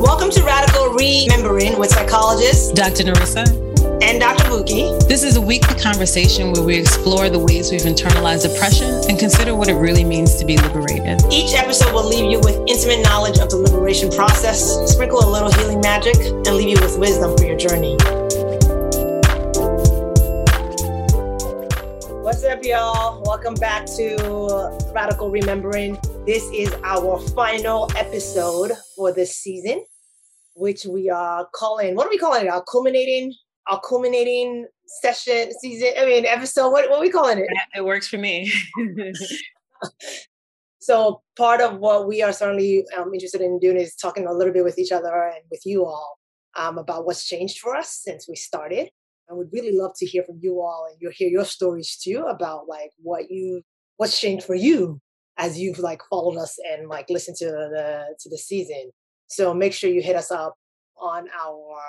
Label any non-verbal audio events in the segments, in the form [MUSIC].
Welcome to Radical Remembering with psychologist Dr. Norissa and Dr. Bukky. This is a weekly conversation where we explore the ways we've internalized oppression and consider what it really means to be liberated. Each episode will leave you with intimate knowledge of the liberation process, sprinkle a little healing magic, and leave you with wisdom for your journey. Up, y'all? Welcome back to Radical Remembering. This is our final episode for this season, which we are calling, what are we calling it? Our culminating, our culminating session, season, I mean, episode, what, what are we calling it? It works for me. [LAUGHS] so part of what we are certainly um, interested in doing is talking a little bit with each other and with you all um, about what's changed for us since we started. I would really love to hear from you all and you'll hear your stories too about like what you what's changed for you as you've like followed us and like listened to the to the season. So make sure you hit us up on our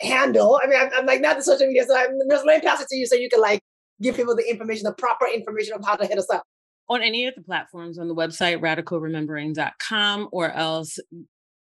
handle. I mean, I'm, I'm like not the social media, so I'm just letting pass it to you so you can like give people the information, the proper information of how to hit us up. On any of the platforms on the website, radicalremembering.com, or else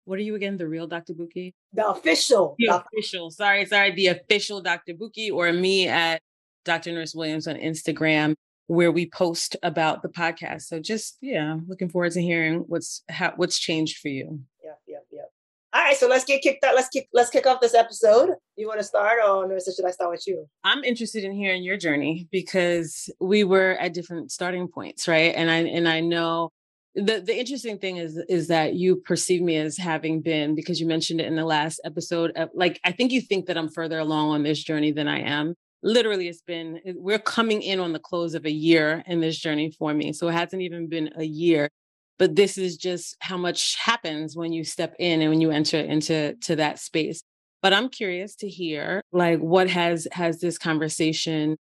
what are you again? The real Dr. Bukky? The official. The official. Sorry, sorry. The official Dr. Bukky or me at Dr. Nurse Williams on Instagram where we post about the podcast. So just yeah, looking forward to hearing what's how, what's changed for you. Yep, yep, yep. All right, so let's get kicked out. Let's kick let's kick off this episode. You want to start or Nurse, should I start with you? I'm interested in hearing your journey because we were at different starting points, right? And I and I know the the interesting thing is is that you perceive me as having been because you mentioned it in the last episode like i think you think that i'm further along on this journey than i am. Literally it's been we're coming in on the close of a year in this journey for me so it hasn't even been a year. But this is just how much happens when you step in and when you enter into to that space. But i'm curious to hear like what has has this conversation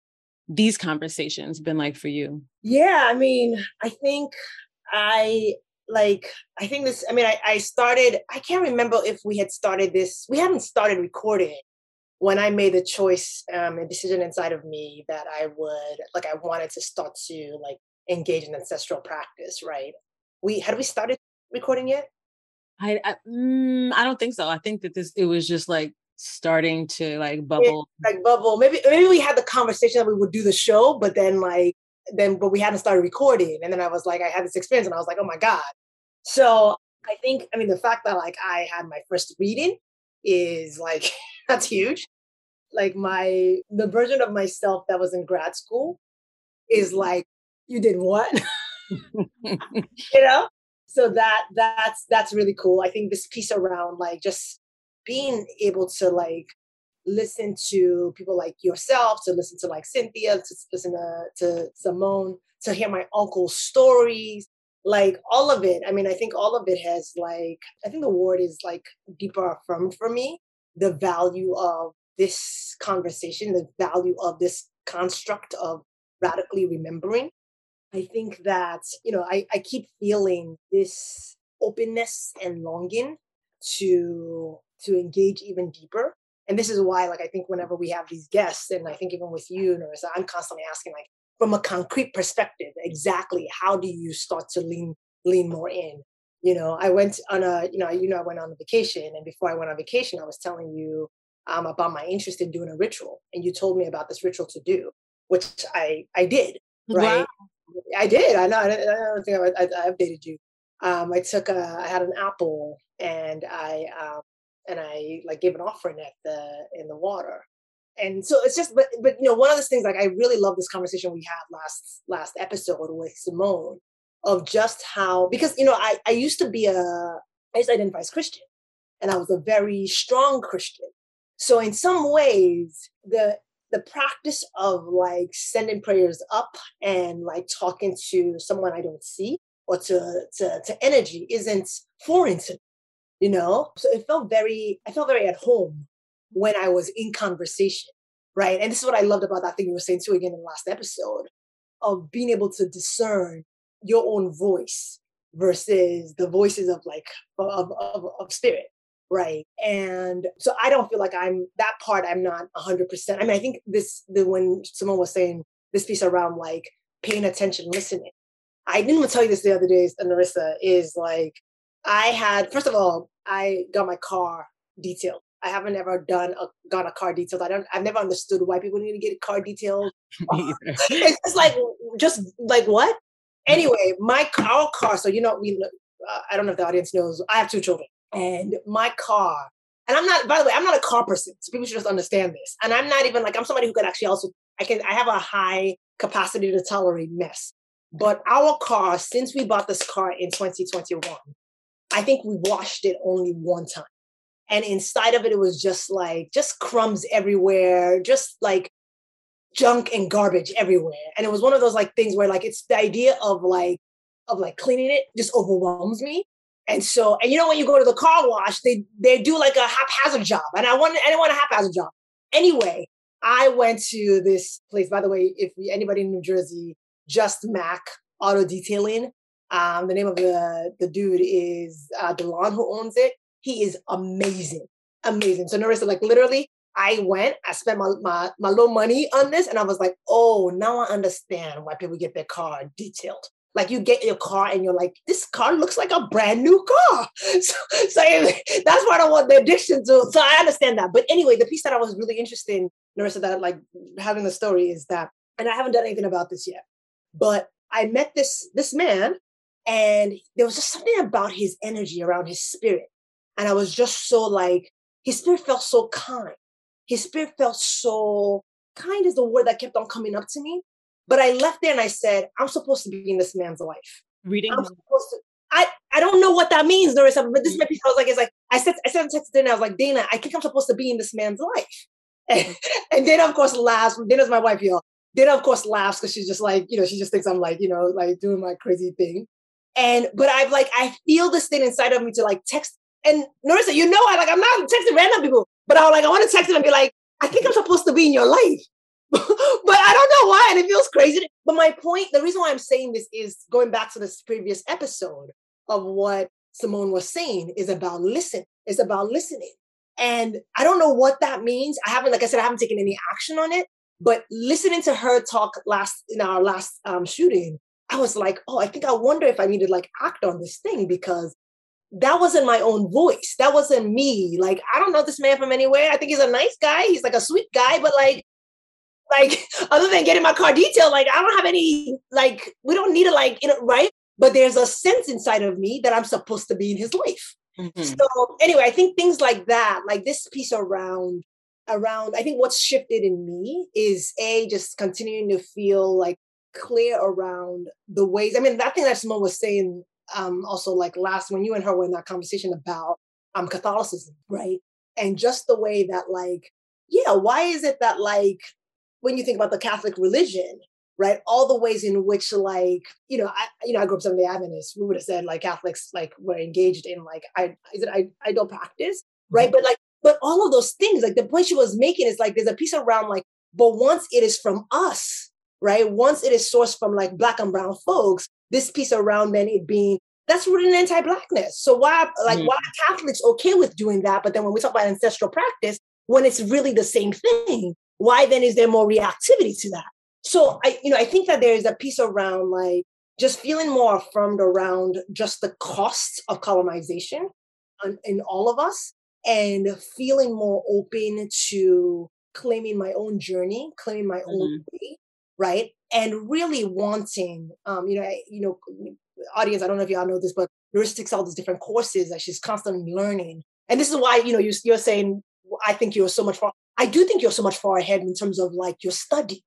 these conversations been like for you? Yeah i mean i think I like I think this I mean I, I started I can't remember if we had started this we hadn't started recording when I made the choice um a decision inside of me that I would like I wanted to start to like engage in ancestral practice right? We had we started recording yet? I I, mm, I don't think so. I think that this it was just like starting to like bubble. yeah, like bubble. Maybe maybe we had the conversation that we would do the show but then like then but we hadn't started recording and then i was like i had this experience and i was like oh my god. So i think i mean the fact that like i had my first reading is like [LAUGHS] that's huge. Like my the version of myself that was in grad school is like you did what? [LAUGHS] You know? So that that's that's really cool. I think this piece around like just being able to like listen to people like yourself, to listen to like Cynthia, to listen to, to Simone, to hear my uncle's stories, like all of it. I mean, I think all of it has like, I think the word is like deeper affirmed for me the value of this conversation, the value of this construct of radically remembering. I think that, you know, I, I keep feeling this openness and longing to to engage even deeper and this is why like i think whenever we have these guests and i think even with you Norissa, i'm constantly asking like from a concrete perspective exactly how do you start to lean lean more in? You know i went on a you know you know i went on a vacation and before i went on vacation i was telling you um, about my interest in doing a ritual and you told me about this ritual to do which i i did right? Wow. i did. I know i don't think i, I, I updated you. Um, i took a i had an apple and i um, and I like gave an offering at the in the water. And so it's just, but but you know, one of those things like I really love this conversation we had last last episode with Simone of just how because you know I I used to be a I used to identify as Christian, and I was a very strong Christian. So in some ways, the the practice of like sending prayers up and like talking to someone I don't see or to to, to energy isn't foreign to me you know? So it felt very i felt very at home when i was in conversation right? And this is what i loved about that thing you were saying too again in the last episode of being able to discern your own voice versus the voices of like of, of, of spirit right? And so i don't feel like i'm that part i'm not 100% i mean i think this the when someone was saying this piece around like paying attention listening i didn't even tell you this the other day Norissa is like I had, first of all, I got my car detailed. I haven't ever done a got a car detailed. I don't. I've never understood why people need to get a car detailed. [LAUGHS] [LAUGHS] it's just like just like what? Anyway, my our car. So you know, we. Uh, I don't know if the audience knows. I have two children, and my car. And I'm not. By the way, I'm not a car person. So people should just understand this. And I'm not even like I'm somebody who can actually also. I can. I have a high capacity to tolerate mess. But our car, since we bought this car in 2021, I think we washed it only one time. And inside of it it was just like just crumbs everywhere just like junk and garbage everywhere. And it was one of those like things where like it's the idea of like of like cleaning it just overwhelms me. And so and you know when you go to the car wash they they do like a haphazard job. And i wanted i didn't want a haphazard job. Anyway i went to this place by the way if anybody in new jersey just mac auto detailing um, the name of the the dude is uh, Delon who owns it he is amazing, amazing. So Norissa, like literally, I went, I spent my, my, my little money on this, and I was like, oh, now I understand why people get their car detailed. Like you get your car and you're like, this car looks like a brand new car. [LAUGHS] So, so [LAUGHS] that's what I want the addiction to. So I understand that. But anyway, the piece that I was really interested in, Norissa, that like having the story is that, and I haven't done anything about this yet, but I met this this man, and there was just something about his energy around his spirit and I was just so like, his spirit felt so kind. His spirit felt so kind is the word that kept on coming up to me. But I left there and I said, I'm supposed to be in this man's life. Reading. I'm supposed to. I, I don't know what that means, Norissa, but this mm-hmm. piece I was like, it's like, I said, I said text Dana, I was like, Dana, I think I'm supposed to be in this man's life. And, [LAUGHS] and Dana, of course, laughs. Dana's my wife, y'all. Dana, of course, laughs because she's just like, you know, she just thinks I'm like, you know, like doing my crazy thing. And, but I've like, I feel this thing inside of me to like text and notice that you know, I like I'm not texting random people, but I like, I want to text them and be like, I think I'm supposed to be in your life. [LAUGHS] but I don't know why, and it feels crazy. But my point, the reason why I'm saying this is going back to this previous episode of what Simone was saying is about listen. It's about listening. And I don't know what that means. I haven't, like I said, I haven't taken any action on it. But listening to her talk last in our last um, shooting, I was like, oh, I think I wonder if I need to like act on this thing because that wasn't my own voice. That wasn't me. Like, I don't know this man from anywhere. I think he's a nice guy. He's like a sweet guy, but like, like [LAUGHS] other than getting my car detailed, like I don't have any, like, we don't need to like, you know, right? But there's a sense inside of me that I'm supposed to be in his life. Mm-hmm. So anyway, I think things like that, like this piece around, around, I think what's shifted in me is a just continuing to feel like clear around the ways. I mean, that thing that Simone was saying um, also like last when you and her were in that conversation about um, Catholicism, right? And just the way that like, yeah, why is it that like when you think about the Catholic religion, right? All the ways in which like, you know, I you know, I grew up Seventh-day Adventist. We would have said like Catholics like were engaged in like I is it I idol practice, right? Mm-hmm. But like, but all of those things, like the point she was making is like there's a piece around like, but once it is from us, right? Once it is sourced from like black and brown folks, this piece around then it being that's rooted in anti-blackness. So why like mm. why are Catholics okay with doing that? But then when we talk about ancestral practice, when it's really the same thing, why then is there more reactivity to that? So I, you know, I think that there is a piece around like just feeling more affirmed around just the costs of colonization in, in all of us and feeling more open to claiming my own journey, claiming my mm-hmm. own way, right? And really wanting, um, you know, you know, audience, I don't know if y'all know this, but Norissa takes all these different courses that she's constantly learning. And this is why, you know, you, you're saying, I think you're so much far. I do think you're so much far ahead in terms of like your study,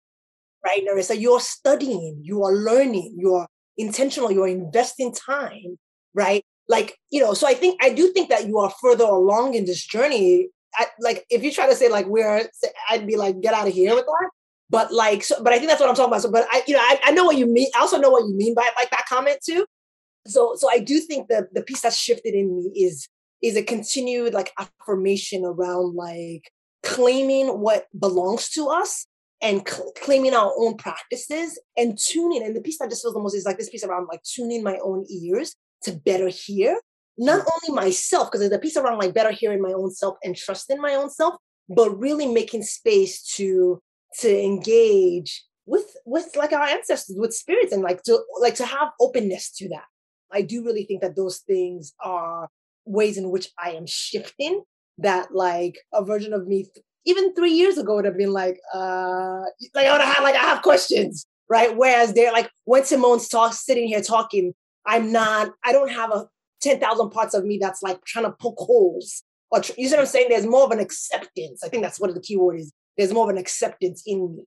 right, Norissa? You're studying, you are learning, you're intentional, you're investing time, right? Like, you know, so I think, I do think that you are further along in this journey. I, like, if you try to say like we're, I'd be like, get out of here with that. But like, so, but I think that's what I'm talking about. So, but I, you know, I, I know what you mean. I also know what you mean by like that comment too. So, so I do think that the piece that's shifted in me is is a continued like affirmation around like claiming what belongs to us and cl- claiming our own practices and tuning. And the piece that just feels the most is like this piece around like tuning my own ears to better hear not mm. only myself, because there's a piece around like better hearing my own self and trusting my own self, but really making space to to engage with with like our ancestors with spirits and like to like to have openness to that i do really think that those things are ways in which I am shifting that like a version of me th- even three years ago would have been like, uh, like I would have like I have questions, right? Whereas they're like when Simone's talk sitting here talking, I'm not, I don't have a 10,000 parts of me that's like trying to poke holes. Or tr- you see what I'm saying? There's more of an acceptance. I think that's what the key word is. There's more of an acceptance in me.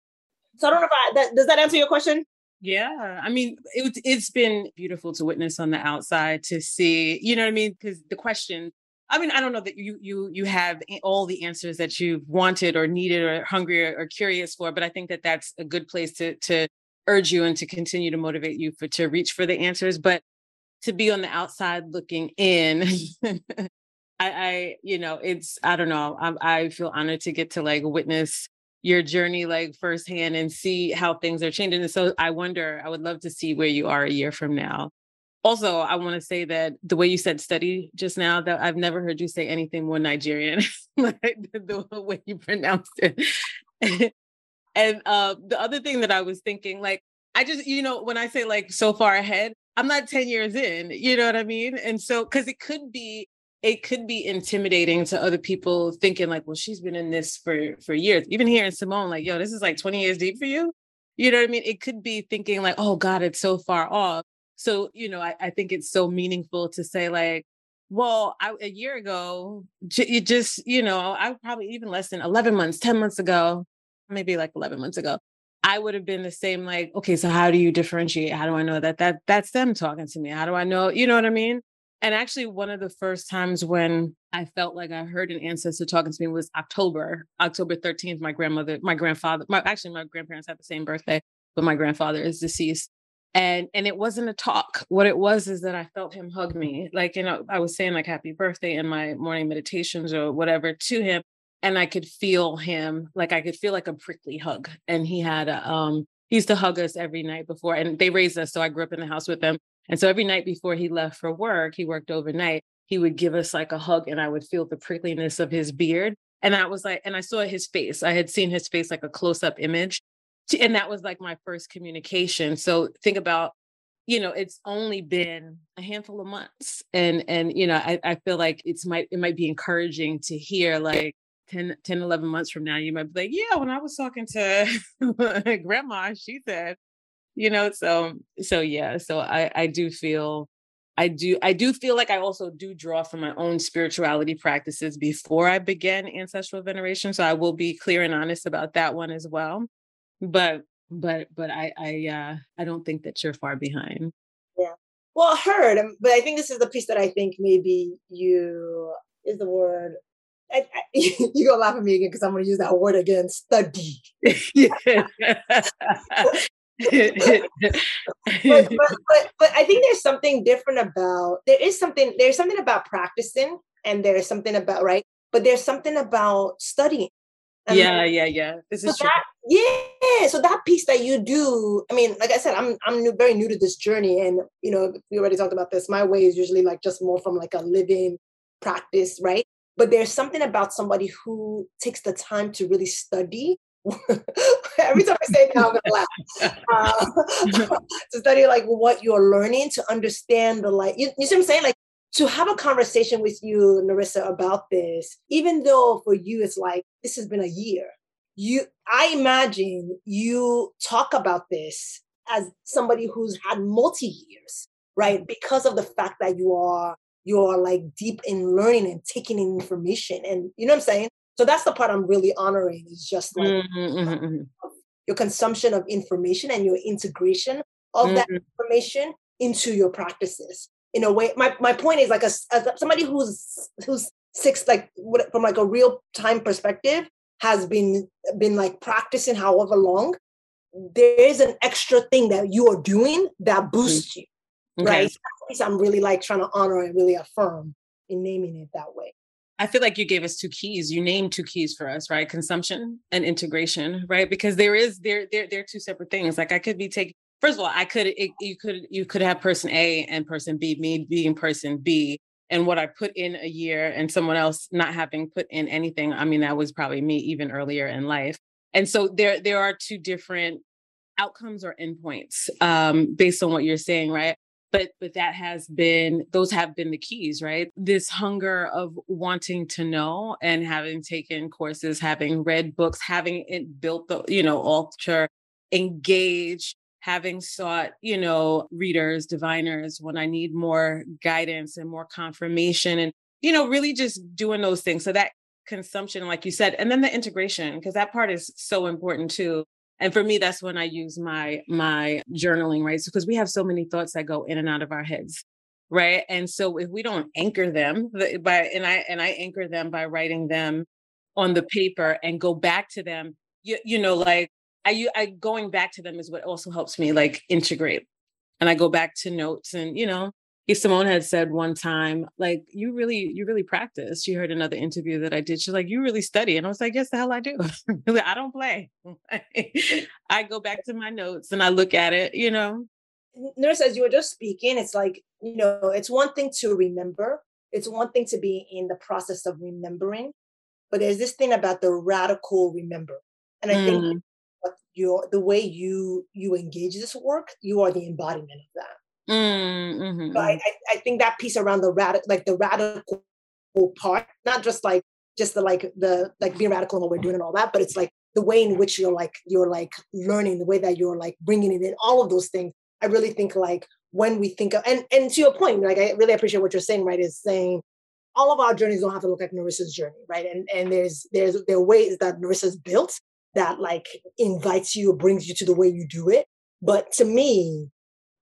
So I don't know if I, that, does that answer your question? Yeah, I mean, it, it's been beautiful to witness on the outside to see, you know what I mean? Because the question, I mean, I don't know that you you you have all the answers that you've wanted or needed or hungry or, or curious for, but I think that that's a good place to to urge you and to continue to motivate you for to reach for the answers. But to be on the outside looking in, [LAUGHS] I, I, you know, it's I don't know. I, I feel honored to get to like witness your journey like firsthand and see how things are changing. And so I wonder, I would love to see where you are a year from now. Also, I want to say that the way you said study just now, that I've never heard you say anything more Nigerian, [LAUGHS] like the, the [LAUGHS] way you pronounced it. [LAUGHS] and uh, the other thing that I was thinking, like, I just, you know, when I say like so far ahead, I'm not 10 years in, you know what I mean? And so, because it could be it could be intimidating to other people thinking like, well, she's been in this for for years. Even here in Simone, like, yo, this is like 20 years deep for you. You know what I mean? It could be thinking like, oh God, it's so far off. So, you know, I, I think it's so meaningful to say like, well, I, a year ago, you just, you know, I probably even less than 11 months, 10 months ago, maybe like 11 months ago, I would have been the same, like, okay, so how do you differentiate? How do I know that that that's them talking to me? How do I know? You know what I mean? And actually, one of the first times when I felt like I heard an ancestor talking to me was October, October 13th. My grandmother, my grandfather, my actually my grandparents have the same birthday, but my grandfather is deceased. And and it wasn't a talk. What it was is that I felt him hug me. Like, you know, I was saying like happy birthday in my morning meditations or whatever to him. And I could feel him, like I could feel like a prickly hug. And he had a um he used to hug us every night before and they raised us so i grew up in the house with them and so every night before he left for work, he worked overnight, he would give us like a hug and I would feel the prickliness of his beard. And that was like, and I saw his face. I had seen his face like a close up image. And that was like my first communication. So think about, you know, it's only been a handful of months. And, and, you know, I, I feel like it's might, it might be encouraging to hear like 10, 10, 11 months from now, you might be like, yeah, when I was talking to [LAUGHS] grandma, she said, you know so so yeah so i i do feel i do i do feel like i also do draw from my own spirituality practices before i begin ancestral veneration so i will be clear and honest about that one as well but but but i i uh i don't think that you're far behind yeah well heard um, but i think this is the piece that i think maybe you is the word I, I, [LAUGHS] you gonna laugh at me again because I'm gonna use that word again. Study. [LAUGHS] [LAUGHS] but, but, but, but I think there's something different about there is something there's something about practicing and there's something about right? But there's something about studying. Yeah yeah yeah. This so is true. that, yeah so that piece that you do i mean like i said i'm i'm new, very new to this journey and you know we already talked about this. My way is usually like just more from like a living practice right? But there's something about somebody who takes the time to really study Every time I say it now, I'm gonna laugh. Uh, [LAUGHS] [LAUGHS] to study like what you're learning, to understand the like, you, you see what I'm saying? Like to have a conversation with you, Norissa, about this, even though for you it's like this has been a year. You, I imagine you talk about this as somebody who's had multi years, right? Because of the fact that you are you are like deep in learning and taking in information, and you know what I'm saying. So that's the part I'm really honoring is just like mm-hmm, mm-hmm, mm-hmm. your consumption of information and your integration of mm-hmm. that information into your practices. In a way, my, my point is like a, as somebody who's who's six like from like a real time perspective has been been like practicing however long. There is an extra thing that you are doing that mm-hmm. boosts you, okay. right? So I'm really like trying to honor and really affirm in naming it that way. I feel like you gave us two keys. You named two keys for us, right? Consumption and integration, right? Because there is there there there are two separate things. Like I could be taking first of all, I could it, you could you could have person A and person B, me being person B, and what I put in a year and someone else not having put in anything. I mean, that was probably me even earlier in life. And so there there are two different outcomes or endpoints um, based on what you're saying, right? But but that has been those have been the keys right? This hunger of wanting to know and having taken courses having read books having it built the you know altar engage having sought you know readers diviners when i need more guidance and more confirmation and you know really just doing those things. So that consumption like you said and then the integration because that part is so important too and for me that's when i use my my journaling right? Because we have so many thoughts that go in and out of our heads right? And so if we don't anchor them by and i and i anchor them by writing them on the paper and go back to them you, you know like i i going back to them is what also helps me like integrate. And i go back to notes and you know Simone had said one time, like, you really, you really practice. She heard another interview that I did. She's like, you really study. And I was like, yes, the hell I do. [LAUGHS] I don't play. [LAUGHS] I go back to my notes and I look at it, you know. Nurse, as you were just speaking, it's like, you know, it's one thing to remember. It's one thing to be in the process of remembering. But there's this thing about the radical remember. And I mm. think your the way you you engage this work, you are the embodiment of that. Mm, mm-hmm. I. I, I think that piece around the radical, like the radical part, not just like just the like the like being radical in what we're doing and all that, but it's like the way in which you're like you're like learning, the way that you're like bringing it in, all of those things. I really think like when we think of and and to your point, like I really appreciate what you're saying, right? Is saying all of our journeys don't have to look like Norissa's journey, right? And and there's there's there are ways that Norissa's built that like invites you or brings you to the way you do it. But to me,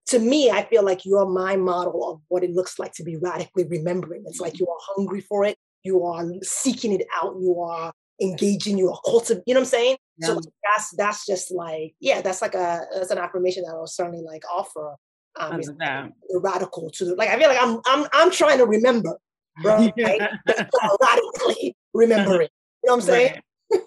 to me, I feel like you're my model of what it looks like to be radically remembering. It's like you are hungry for it, you are seeking it out, you are engaging, you are cultivating. You know what I'm saying? Yeah. So that's that's just like yeah, that's like a that's an affirmation that I'll certainly like offer. Um, the radical to the like. I feel like I'm I'm I'm trying to remember, bro. [LAUGHS] Right? radically remembering. [LAUGHS] You know what I'm saying? Right.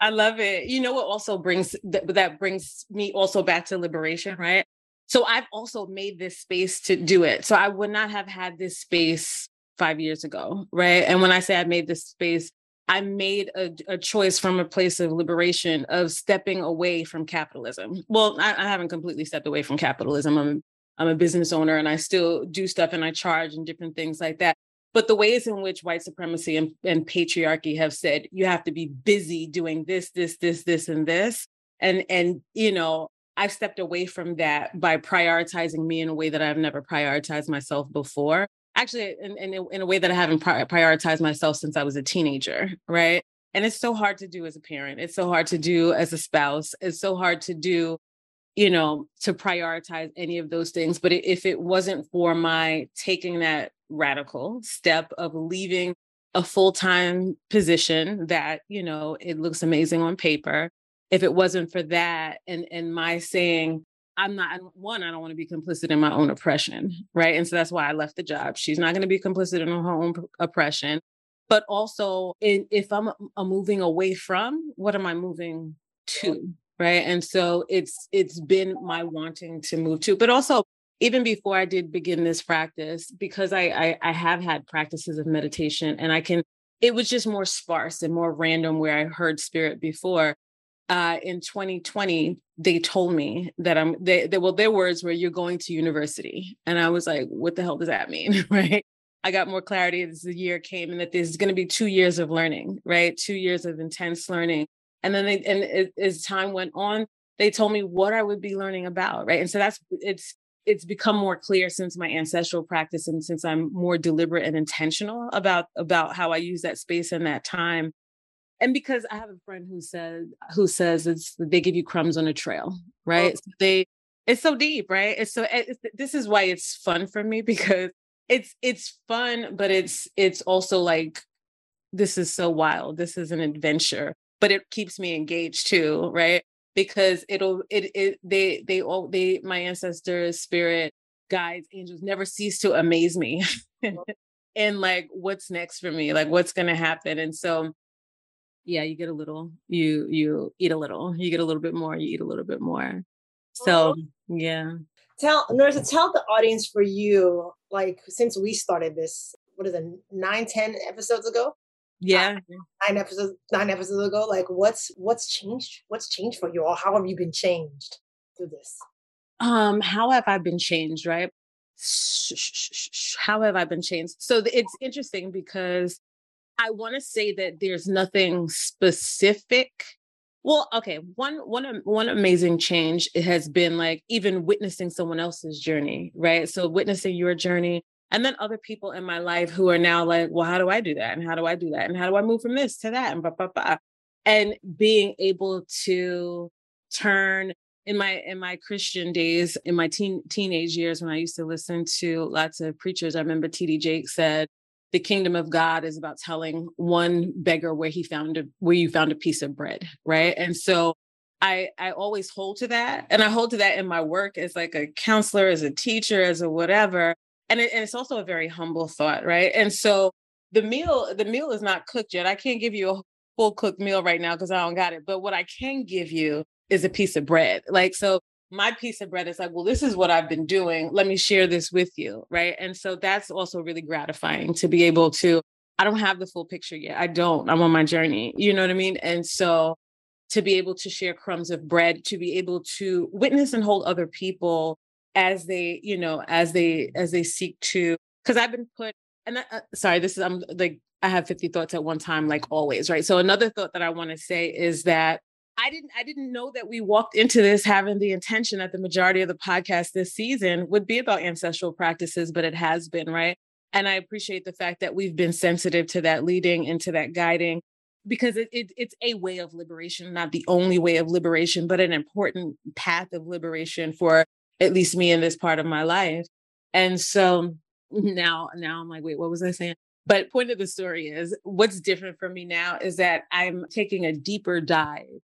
I love it. You know what also brings that, that brings me also back to liberation, right? So I've also made this space to do it. So I would not have had this space five years ago, right? And when I say I made this space, I made a, a, choice from a place of liberation of stepping away from capitalism. Well, I, I haven't completely stepped away from capitalism. I'm I'm a business owner and I still do stuff and I charge and different things like that. But the ways in which white supremacy and, and patriarchy have said you have to be busy doing this, this, this, this, and this, and and you know I've stepped away from that by prioritizing me in a way that I've never prioritized myself before. Actually, in, in, in a way that I haven't prioritized myself since I was a teenager, right? And it's so hard to do as a parent. It's so hard to do as a spouse. It's so hard to do, you know, to prioritize any of those things. But if it wasn't for my taking that radical step of leaving a full time position that, you know, it looks amazing on paper if it wasn't for that and and my saying i'm not one i don't want to be complicit in my own oppression right? And so that's why i left the job. She's not going to be complicit in her own oppression. But also in, if i'm a, a moving away from what am i moving to right? And so it's it's been my wanting to move to. But also even before i did begin this practice because I, I i have had practices of meditation and i can it was just more sparse and more random where i heard spirit before uh, in 2020, they told me that I'm, they, they, well, their words were, you're going to university. And I was like, what the hell does that mean? [LAUGHS] right. I got more clarity as the year came and that there's going to be two years of learning, right? Two years of intense learning. And then they, and it, as time went on, they told me what I would be learning about, right? And so that's, it's, it's become more clear since my ancestral practice and since I'm more deliberate and intentional about about how I use that space and that time and because I have a friend who said who says it's they give you crumbs on a trail, oh. right? Oh. So they it's so deep, right? It's so it's, this is why it's fun for me [LAUGHS] because it's it's fun, but it's it's also like this is so wild. This is an adventure, but it keeps me engaged too, right? Because it'll it it they they all they my ancestors, spirit, guides, angels never cease to amaze me. [LAUGHS] and like what's next for me like what's going to happen and so yeah you get a little you you eat a little you get a little bit more you eat a little bit more. So yeah. Tell Norissa, tell the audience for you like since we started this what is it nine ten episodes ago? Yeah. nine episodes nine episodes ago like what's what's changed what's changed for you or how have you been changed through this? Um how have i been changed right? How have I been changed? So it's interesting because I want to say that there's nothing specific. Well, okay, one one one amazing change has been like even witnessing someone else's journey, right? So witnessing your journey and then other people in my life who are now like, well, how do I do that? And how do I do that? And how do I move from this to that? And blah, blah, blah. And being able to turn in my in my Christian days, in my teen teenage years, when I used to listen to lots of preachers, I remember T.D. Jakes said, "The kingdom of God is about telling one beggar where he found a where you found a piece of bread." Right, and so I I always hold to that, and I hold to that in my work as like a counselor, as a teacher, as a whatever. And, it, and it's also a very humble thought, right? And so the meal the meal is not cooked yet. I can't give you a full cooked meal right now because I don't got it. But what I can give you is a piece of bread. Like, so my piece of bread is like, well, this is what I've been doing. Let me share this with you. Right. And so that's also really gratifying to be able to, I don't have the full picture yet. I don't. I'm on my journey. You know what I mean? And so to be able to share crumbs of bread, to be able to witness and hold other people as they, you know, as they as they seek to, because I've been put, and I, uh, sorry, this is I'm like I have 50 thoughts at one time, like always, right? So another thought that I want to say is that I didn't I didn't know that we walked into this having the intention that the majority of the podcast this season would be about ancestral practices, but it has been, right? And I appreciate the fact that we've been sensitive to that leading into that guiding because it, it, it's a way of liberation, not the only way of liberation, but an important path of liberation for at least me in this part of my life. And so now, now I'm like, wait, what was I saying? But point of the story is what's different for me now is that I'm taking a deeper dive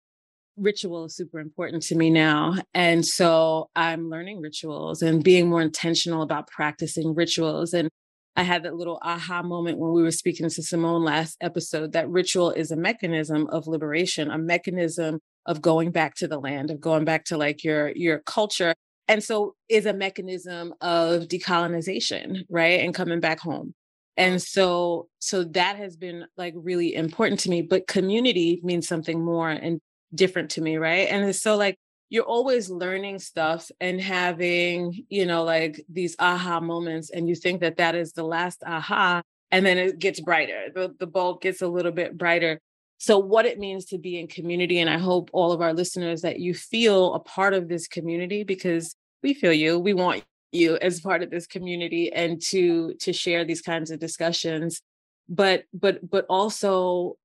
ritual is super important to me now. And so I'm learning rituals and being more intentional about practicing rituals. And I had that little aha moment when we were speaking to Simone last episode that ritual is a mechanism of liberation, a mechanism of going back to the land, of going back to like your your culture. And so is a mechanism of decolonization, right? And coming back home. And so so that has been like really important to me, but community means something more and different to me, right? And it's so like you're always learning stuff and having, you know, like these aha moments, and you think that that is the last aha, and then it gets brighter. The, the bulb gets a little bit brighter. So, what it means to be in community, and I hope all of our listeners that you feel a part of this community because we feel you. We want you as part of this community and to to share these kinds of discussions but but but also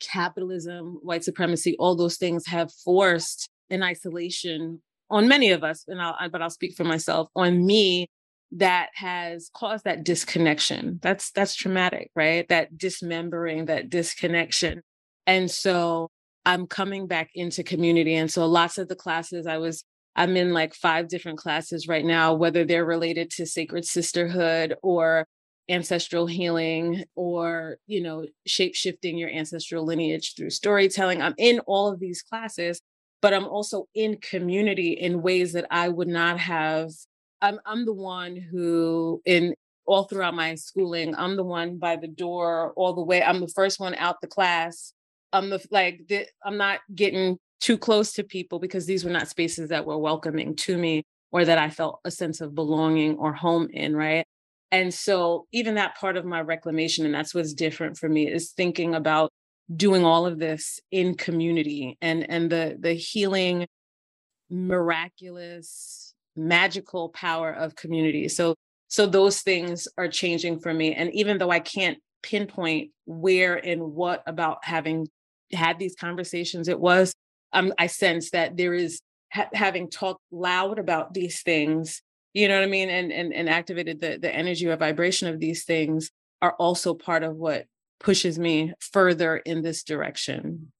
capitalism, white supremacy, all those things have forced an isolation on many of us, and I'll, but I'll speak for myself, on me that has caused that disconnection. That's that's traumatic, right? That dismembering, that disconnection. And so I'm coming back into community. And so lots of the classes I was I'm in like five different classes right now, whether they're related to sacred sisterhood or ancestral healing or you know shape shifting your ancestral lineage through storytelling. I'm in all of these classes but i'm also in community in ways that i would not have. I'm i'm the one who in all throughout my schooling i'm the one by the door all the way. I'm the first one out the class. I'm the like the, i'm not getting too close to people because these were not spaces that were welcoming to me or that i felt a sense of belonging or home in right and so, even that part of my reclamation, and that's what's different for me, is thinking about doing all of this in community and and the the healing, miraculous, magical power of community. So so those things are changing for me. And even though I can't pinpoint where and what about having had these conversations it was, um, I sense that there is ha- having talked loud about these things you know what I mean? And and and activated the the energy or vibration of these things are also part of what pushes me further in this direction.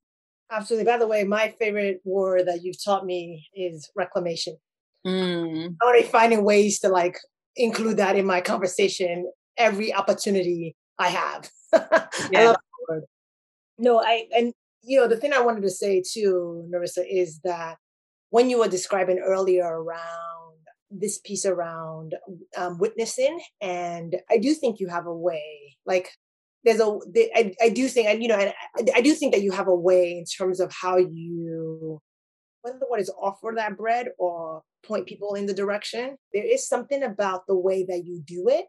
Absolutely. By the way, my favorite word that you've taught me is reclamation. Mm. I'm already finding ways to like include that in my conversation every opportunity I have. [LAUGHS] yeah. I no, I and you know the thing I wanted to say too, Norissa, is that when you were describing earlier around this piece around um, witnessing and i do think you have a way like there's a I, I do think and you know I, I do think that you have a way in terms of how you whether the word is offer that bread or point people in the direction, there is something about the way that you do it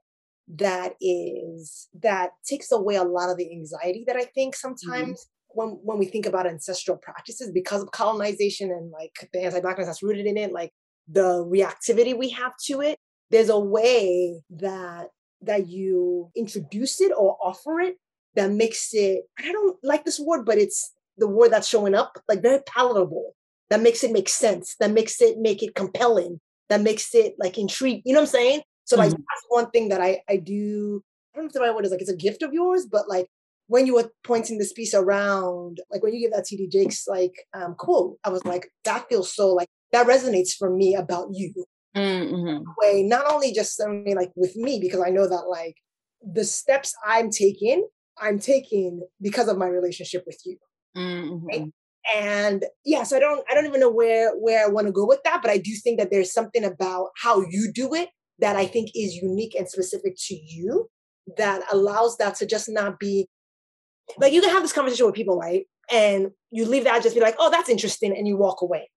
that is that takes away a lot of the anxiety that I think mm-hmm. sometimes mm-hmm. when when we think about ancestral practices because of colonization and like the anti-blackness that's rooted in it, like the reactivity we have to it, there's a way that that you introduce it or offer it that makes it I don't like this word, but it's the word that's showing up, like very palatable. That makes it make sense. That makes it make it compelling. That makes it like intrigue. You know what I'm saying? So like mm-hmm. that's one thing that I I do. I don't know if the right word is like it's a gift of yours, but like when you were pointing this piece around, like when you give that TD Jakes like um, quote, I was like, that feels so like that resonates for me about you. Mm-hmm. Way not only just I mean, like with me because I know that like the steps I'm taking, I'm taking because of my relationship with you. Mm-hmm. Right? and yes i don't i don't even know where where i want to go with that but i do think that there's something about how you do it that I think is unique and specific to you that allows that to just not be like you can have this conversation with people, right? And you leave that just be like, oh, that's interesting, and you walk away.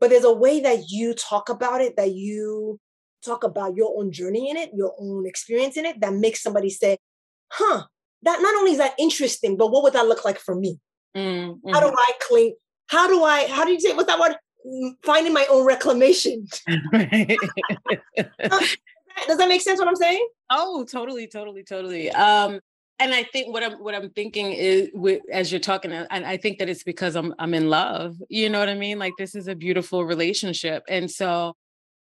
But there's a way that you talk about it, that you talk about your own journey in it, your own experience in it, that makes somebody say, huh, that not only is that interesting, but what would that look like for me? Mm-hmm. How do I clean? How do I, how do you say, what's that word? finding my own reclamation. [LAUGHS] [LAUGHS] Does that make sense what I'm saying? Oh, totally, totally, totally. Um, and I think what I'm what I'm thinking is with, as you're talking, and I think that it's because I'm I'm in love. You know what I mean? Like this is a beautiful relationship, and so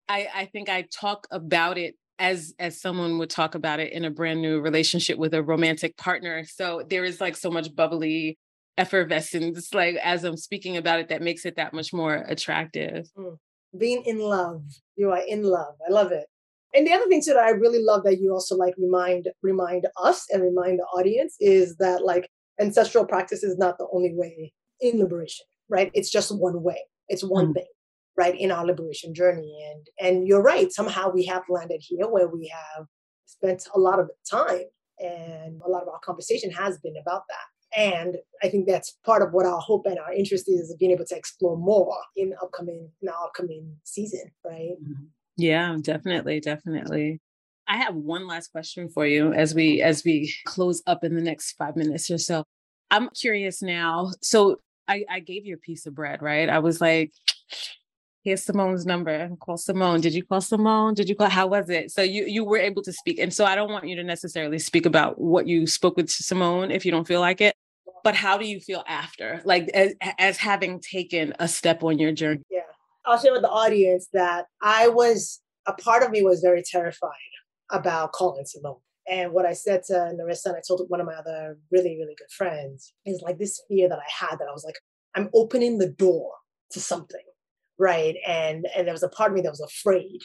I I think I talk about it as as someone would talk about it in a brand new relationship with a romantic partner. So there is like so much bubbly effervescence like as i'm speaking about it that makes it that much more attractive mm. being in love you are in love i love it and the other thing too that i really love that you also like remind remind us and remind the audience is that like ancestral practice is not the only way in liberation right it's just one way it's one mm. thing right in our liberation journey and and you're right somehow we have landed here where we have spent a lot of time and a lot of our conversation has been about that and I think that's part of what our hope and our interest is, is being able to explore more in upcoming in our upcoming season, right? Mm-hmm. Yeah, definitely, definitely. I have one last question for you as we as we close up in the next five minutes or so. I'm curious now. So I, I gave you a piece of bread, right? I was like, here's Simone's number. Call Simone. Did you call Simone? Did you call? How was it? So you you were able to speak, and so I don't want you to necessarily speak about what you spoke with Simone if you don't feel like it but how do you feel after like as, as having taken a step on your journey yeah i'll share with the audience that i was a part of me was very terrified about calling simone and what I said to Norissa, and I told one of my other really, really good friends, is like this fear that I had that I was like, I'm opening the door to something, right? And and there was a part of me that was afraid.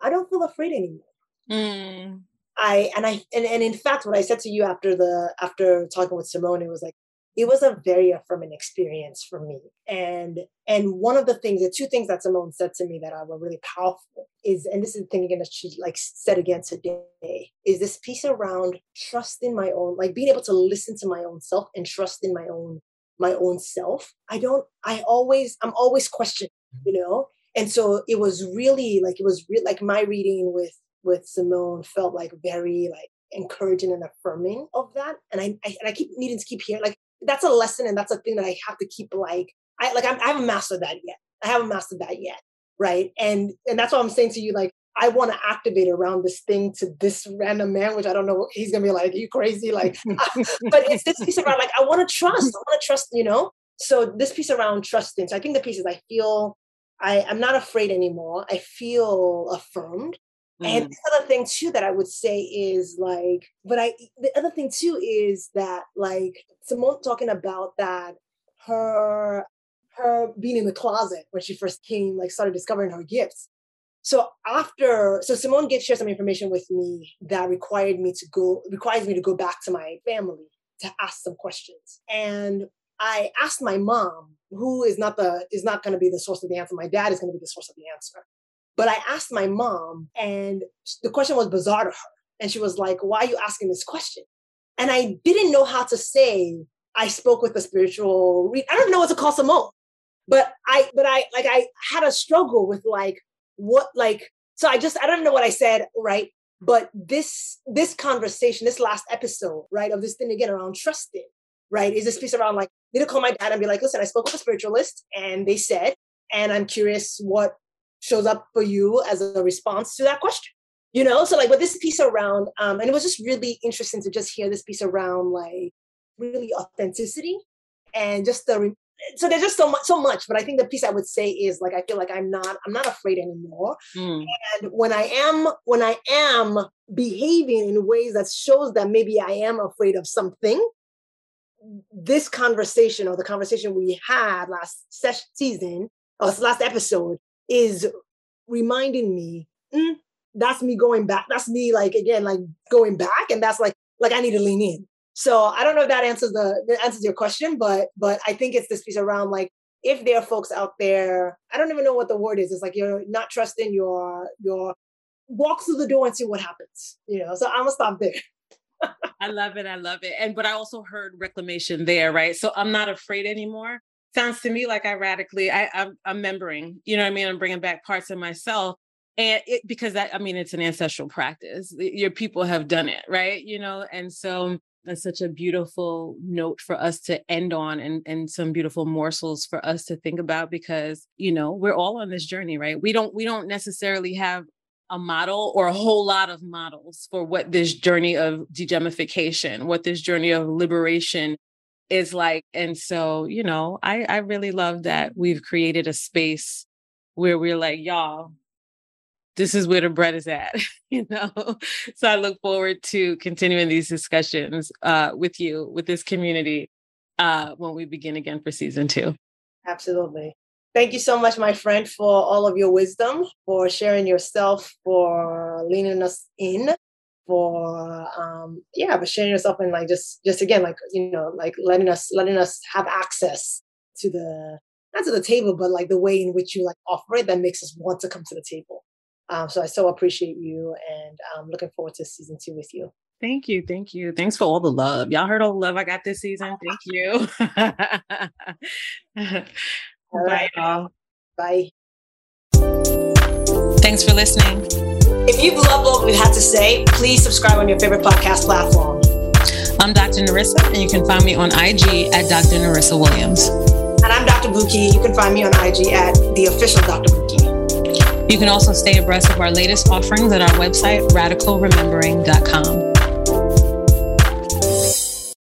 I don't feel afraid anymore. Mm. I and I and, and in fact, what I said to you after the after talking with Simone, it was like, it was a very affirming experience for me. And and one of the things, the two things that Simone said to me that are really powerful is, and this is the thing again that she like said again today, is this piece around trusting my own, like being able to listen to my own self and trust in my own my own self. I don't, I always, I'm always questioning, you know? And so it was really like it was re- like my reading with with Simone felt like very like encouraging and affirming of that. And I, I, and I keep needing to keep hearing like that's a lesson and that's a thing that I have to keep like I like I'm, I haven't mastered that yet. I haven't mastered that yet, right? And and that's what I'm saying to you. Like I want to activate around this thing to this random man, which I don't know. He's gonna be like, "You crazy?" Like, [LAUGHS] [LAUGHS] but it's this piece around like I want to trust. I want to trust. You know. So this piece around trusting. So I think the piece is I feel I I'm not afraid anymore. I feel affirmed. Mm. And the other thing too that I would say is like, but I the other thing too is that like Simone talking about that her her being in the closet when she first came, like started discovering her gifts. So after, so Simone gave share some information with me that required me to go, requires me to go back to my family to ask some questions. And I asked my mom, who is not the is not going to be the source of the answer. My dad is going to be the source of the answer. But I asked my mom, and the question was bizarre to her. And she was like, Why are you asking this question? And I didn't know how to say, I spoke with a spiritual, I don't know what to call Simone. but I, but I, like, I had a struggle with like, what, like, so I just, I don't know what I said, right? But this, this conversation, this last episode, right, of this thing again around trusting, right, is this piece around like, need to call my dad and be like, listen, I spoke with a spiritualist and they said, and I'm curious what shows up for you as a response to that question you know so like but this piece around um and it was just really interesting to just hear this piece around like really authenticity and just the so there's just so much so much but i think the piece i would say is like i feel like i'm not i'm not afraid anymore mm. and when i am when i am behaving in ways that shows that maybe i am afraid of something this conversation or the conversation we had last season or last episode is reminding me mm, that's me going back that's me like again like going back and that's like like i need to lean in so I don't know if that answers the that answers your question, but but I think it's this piece around like if there are folks out there, I don't even know what the word is. It's like you're not trusting your your walk through the door and see what happens. You know, so I'm gonna stop there. I love it. I love it. And but I also heard reclamation there, right? So I'm not afraid anymore. Sounds to me like I radically, I, I'm, I'm membering. You know what I mean? I'm bringing back parts of myself, and it, because that, I mean, it's an ancestral practice. Your people have done it, right? You know, and so that's such a beautiful note for us to end on and, and some beautiful morsels for us to think about because you know we're all on this journey right we don't we don't necessarily have a model or a whole lot of models for what this journey of degemification what this journey of liberation is like and so you know i i really love that we've created a space where we're like y'all this is where the bread is at, [LAUGHS] you know? So I look forward to continuing these discussions uh, with you, with this community, uh, when we begin again for season two. Absolutely. Thank you so much, my friend, for all of your wisdom, for sharing yourself, for leaning us in, for um, yeah, for sharing yourself and like just just again, like you know, like letting us letting us have access to the not to the table, but like the way in which you like offer it that makes us want to come to the table. Um, so I so appreciate you and I'm looking forward to season two with you. Thank you. Thank you. Thanks for all the love. Y'all heard all the love I got this season. Thank you. [LAUGHS] Bye, y'all. Bye. Thanks for listening. If you've loved what we've to say, please subscribe on your favorite podcast platform. I'm Dr. Norissa, and you can find me on IG at Dr. Norissa Williams. And I'm Dr. Bukky. You can find me on IG at the official Dr. Bukky. You can also stay abreast of our latest offerings at our website, radicalremembering.com.